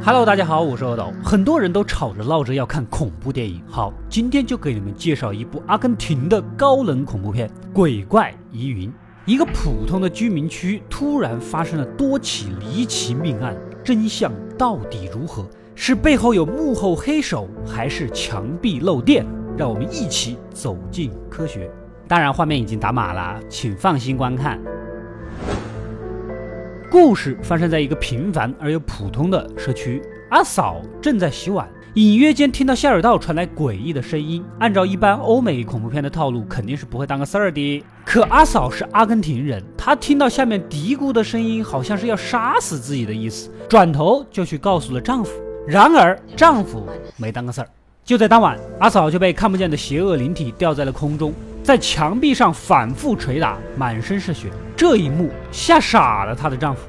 Hello，大家好，我是阿斗。很多人都吵着闹着要看恐怖电影，好，今天就给你们介绍一部阿根廷的高能恐怖片《鬼怪疑云》。一个普通的居民区突然发生了多起离奇命案，真相到底如何？是背后有幕后黑手，还是墙壁漏电？让我们一起走进科学。当然，画面已经打码了，请放心观看。故事发生在一个平凡而又普通的社区。阿嫂正在洗碗，隐约间听到下水道传来诡异的声音。按照一般欧美恐怖片的套路，肯定是不会当个事儿的。可阿嫂是阿根廷人，她听到下面嘀咕的声音，好像是要杀死自己的意思，转头就去告诉了丈夫。然而丈夫没当个事儿。就在当晚，阿嫂就被看不见的邪恶灵体吊在了空中，在墙壁上反复捶打，满身是血。这一幕吓傻了她的丈夫。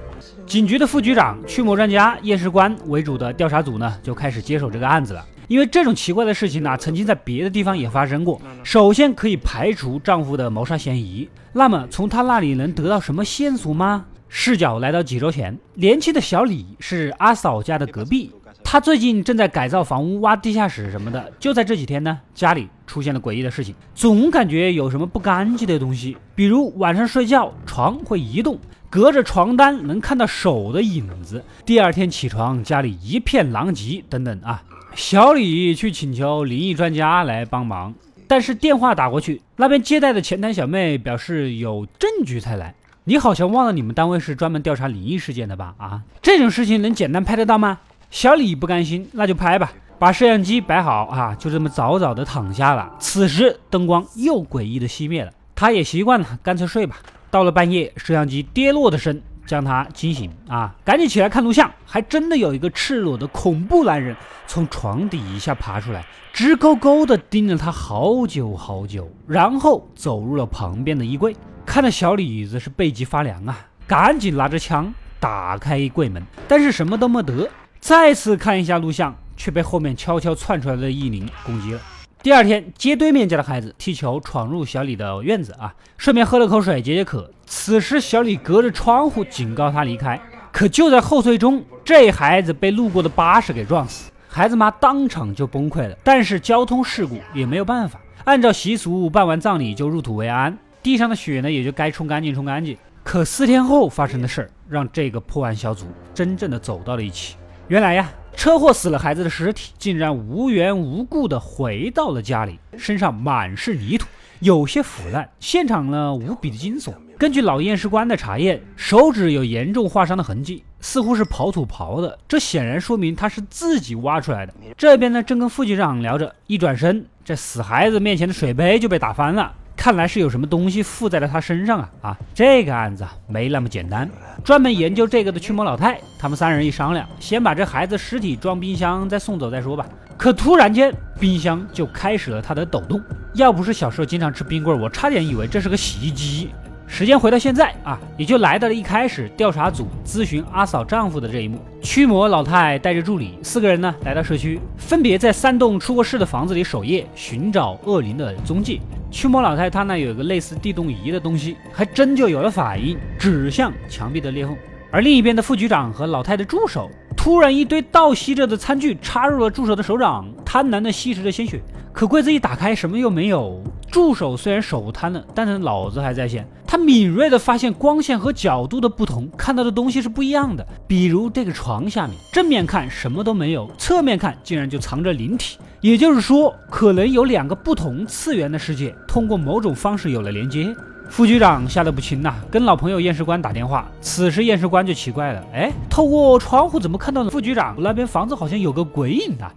警局的副局长、驱魔专家、验尸官为主的调查组呢，就开始接手这个案子了。因为这种奇怪的事情呢，曾经在别的地方也发生过。首先可以排除丈夫的谋杀嫌疑，那么从他那里能得到什么线索吗？视角来到几周前，年轻的小李是阿嫂家的隔壁。他最近正在改造房屋、挖地下室什么的。就在这几天呢，家里出现了诡异的事情，总感觉有什么不干净的东西。比如晚上睡觉，床会移动，隔着床单能看到手的影子。第二天起床，家里一片狼藉，等等啊。小李去请求灵异专家来帮忙，但是电话打过去，那边接待的前台小妹表示有证据才来。你好像忘了你们单位是专门调查灵异事件的吧？啊，这种事情能简单拍得到吗？小李不甘心，那就拍吧，把摄像机摆好啊，就这么早早的躺下了。此时灯光又诡异的熄灭了，他也习惯了，干脆睡吧。到了半夜，摄像机跌落的声将他惊醒啊，赶紧起来看录像，还真的有一个赤裸的恐怖男人从床底下爬出来，直勾勾的盯着他好久好久，然后走入了旁边的衣柜，看得小李子是背脊发凉啊，赶紧拿着枪打开柜门，但是什么都没得。再次看一下录像，却被后面悄悄窜出来的异灵攻击了。第二天，接对面家的孩子踢球闯入小李的院子啊，顺便喝了口水解解渴。此时，小李隔着窗户警告他离开，可就在后退中，这孩子被路过的巴士给撞死，孩子妈当场就崩溃了。但是交通事故也没有办法，按照习俗办完葬礼就入土为安，地上的血呢也就该冲干净冲干净。可四天后发生的事儿，让这个破案小组真正的走到了一起。原来呀，车祸死了孩子的尸体竟然无缘无故的回到了家里，身上满是泥土，有些腐烂，现场呢无比的惊悚。根据老验尸官的查验，手指有严重划伤的痕迹，似乎是刨土刨的，这显然说明他是自己挖出来的。这边呢正跟副局长聊着，一转身，这死孩子面前的水杯就被打翻了。看来是有什么东西附在了他身上啊啊！这个案子没那么简单。专门研究这个的驱魔老太，他们三人一商量，先把这孩子尸体装冰箱，再送走再说吧。可突然间，冰箱就开始了它的抖动。要不是小时候经常吃冰棍，我差点以为这是个洗衣机。时间回到现在啊，也就来到了一开始调查组咨询阿嫂丈夫的这一幕。驱魔老太带着助理四个人呢，来到社区，分别在三栋出过事的房子里守夜，寻找恶灵的踪迹。驱魔老太她那有个类似地动仪的东西，还真就有了反应，指向墙壁的裂缝。而另一边的副局长和老太的助手，突然一堆倒吸着的餐具插入了助手的手掌，贪婪的吸食着鲜血。可柜子一打开，什么又没有。助手虽然手瘫了，但是脑子还在线。他敏锐地发现光线和角度的不同，看到的东西是不一样的。比如这个床下面，正面看什么都没有，侧面看竟然就藏着灵体。也就是说，可能有两个不同次元的世界，通过某种方式有了连接。副局长吓得不轻呐，跟老朋友验尸官打电话。此时验尸官就奇怪了，哎，透过窗户怎么看到副局长那边房子好像有个鬼影呢？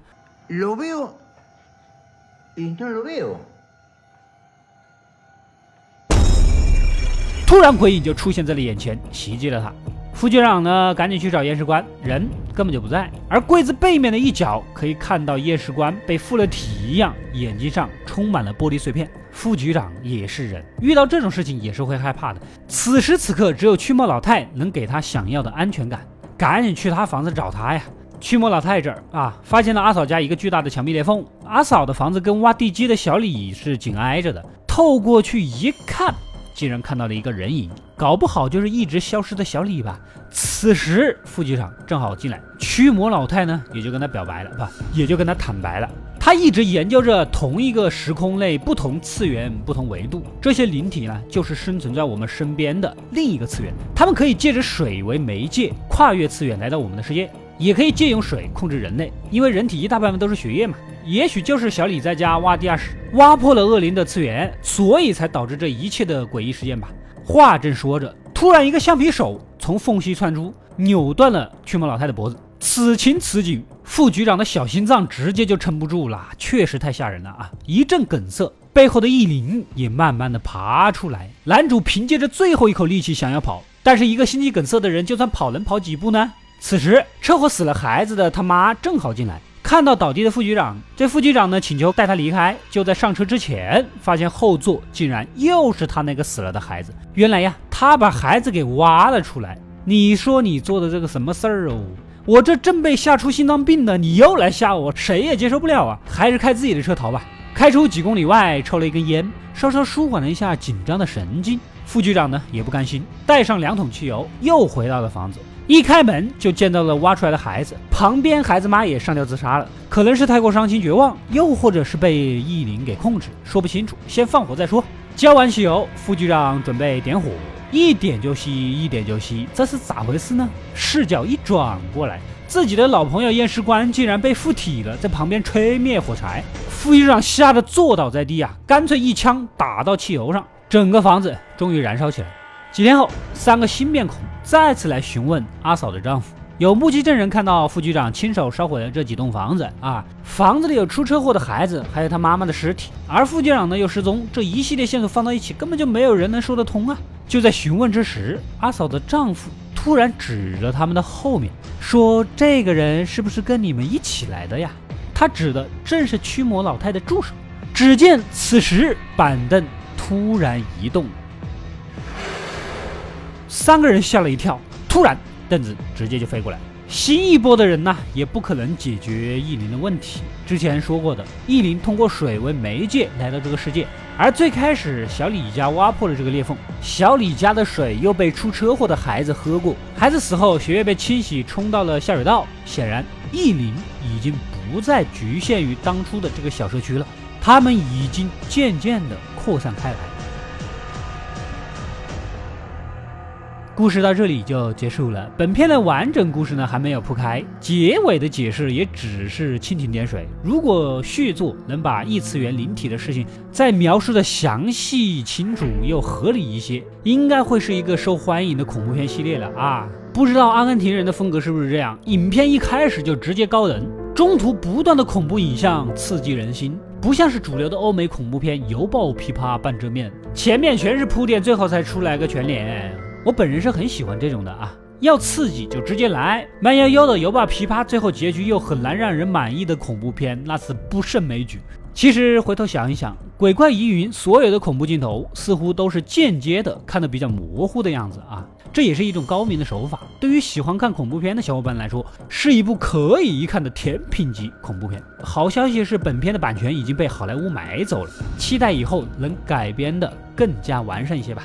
突然，鬼影就出现在了眼前，袭击了他。副局长呢，赶紧去找验尸官，人根本就不在。而柜子背面的一角，可以看到验尸官被附了体一样，眼睛上充满了玻璃碎片。副局长也是人，遇到这种事情也是会害怕的。此时此刻，只有驱魔老太能给他想要的安全感。赶紧去他房子找他呀！驱魔老太这儿啊，发现了阿嫂家一个巨大的墙壁裂缝。阿嫂的房子跟挖地基的小李是紧挨着的，透过去一看。竟然看到了一个人影，搞不好就是一直消失的小李吧。此时副局长正好进来，驱魔老太呢也就跟他表白了，不，也就跟他坦白了。他一直研究着同一个时空内不同次元、不同维度这些灵体呢，就是生存在我们身边的另一个次元。他们可以借着水为媒介，跨越次元来到我们的世界，也可以借用水控制人类，因为人体一大部分都是血液嘛。也许就是小李在家挖地下室，挖破了恶灵的次元，所以才导致这一切的诡异事件吧。话正说着，突然一个橡皮手从缝隙窜出，扭断了驱魔老太的脖子。此情此景，副局长的小心脏直接就撑不住了，确实太吓人了啊！一阵梗塞，背后的异灵也慢慢的爬出来。男主凭借着最后一口力气想要跑，但是一个心肌梗塞的人，就算跑能跑几步呢？此时车祸死了孩子的他妈正好进来。看到倒地的副局长，这副局长呢请求带他离开。就在上车之前，发现后座竟然又是他那个死了的孩子。原来呀，他把孩子给挖了出来。你说你做的这个什么事儿哦？我这正被吓出心脏病呢，你又来吓我，谁也接受不了啊！还是开自己的车逃吧。开出几公里外，抽了一根烟，稍稍舒缓了一下紧张的神经。副局长呢也不甘心，带上两桶汽油，又回到了房子。一开门就见到了挖出来的孩子，旁边孩子妈也上吊自杀了，可能是太过伤心绝望，又或者是被异灵给控制，说不清楚。先放火再说。浇完汽油，副局长准备点火，一点就熄，一点就熄，这是咋回事呢？视角一转过来，自己的老朋友验尸官竟然被附体了，在旁边吹灭火柴。副局长吓得坐倒在地啊，干脆一枪打到汽油上，整个房子终于燃烧起来。几天后，三个新面孔再次来询问阿嫂的丈夫。有目击证人看到副局长亲手烧毁了这几栋房子啊，房子里有出车祸的孩子，还有他妈妈的尸体，而副局长呢又失踪，这一系列线索放到一起，根本就没有人能说得通啊！就在询问之时，阿嫂的丈夫突然指着他们的后面，说：“这个人是不是跟你们一起来的呀？”他指的正是驱魔老太的助手。只见此时板凳突然移动。三个人吓了一跳，突然凳子直接就飞过来。新一波的人呢，也不可能解决异灵的问题。之前说过的，异灵通过水为媒介来到这个世界，而最开始小李家挖破了这个裂缝，小李家的水又被出车祸的孩子喝过，孩子死后血液被清洗冲到了下水道。显然，异灵已经不再局限于当初的这个小社区了，他们已经渐渐的扩散开来。故事到这里就结束了。本片的完整故事呢还没有铺开，结尾的解释也只是蜻蜓点水。如果续作能把异次元灵体的事情再描述的详细、清楚又合理一些，应该会是一个受欢迎的恐怖片系列了啊！不知道阿根廷人的风格是不是这样？影片一开始就直接高能，中途不断的恐怖影像刺激人心，不像是主流的欧美恐怖片油爆琵琶半遮面，前面全是铺垫，最后才出来个全脸。我本人是很喜欢这种的啊，要刺激就直接来，慢悠悠的油把琵琶，最后结局又很难让人满意的恐怖片，那是不胜枚举。其实回头想一想，鬼怪疑云所有的恐怖镜头似乎都是间接的，看得比较模糊的样子啊，这也是一种高明的手法。对于喜欢看恐怖片的小伙伴来说，是一部可以一看的甜品级恐怖片。好消息是，本片的版权已经被好莱坞买走了，期待以后能改编的更加完善一些吧。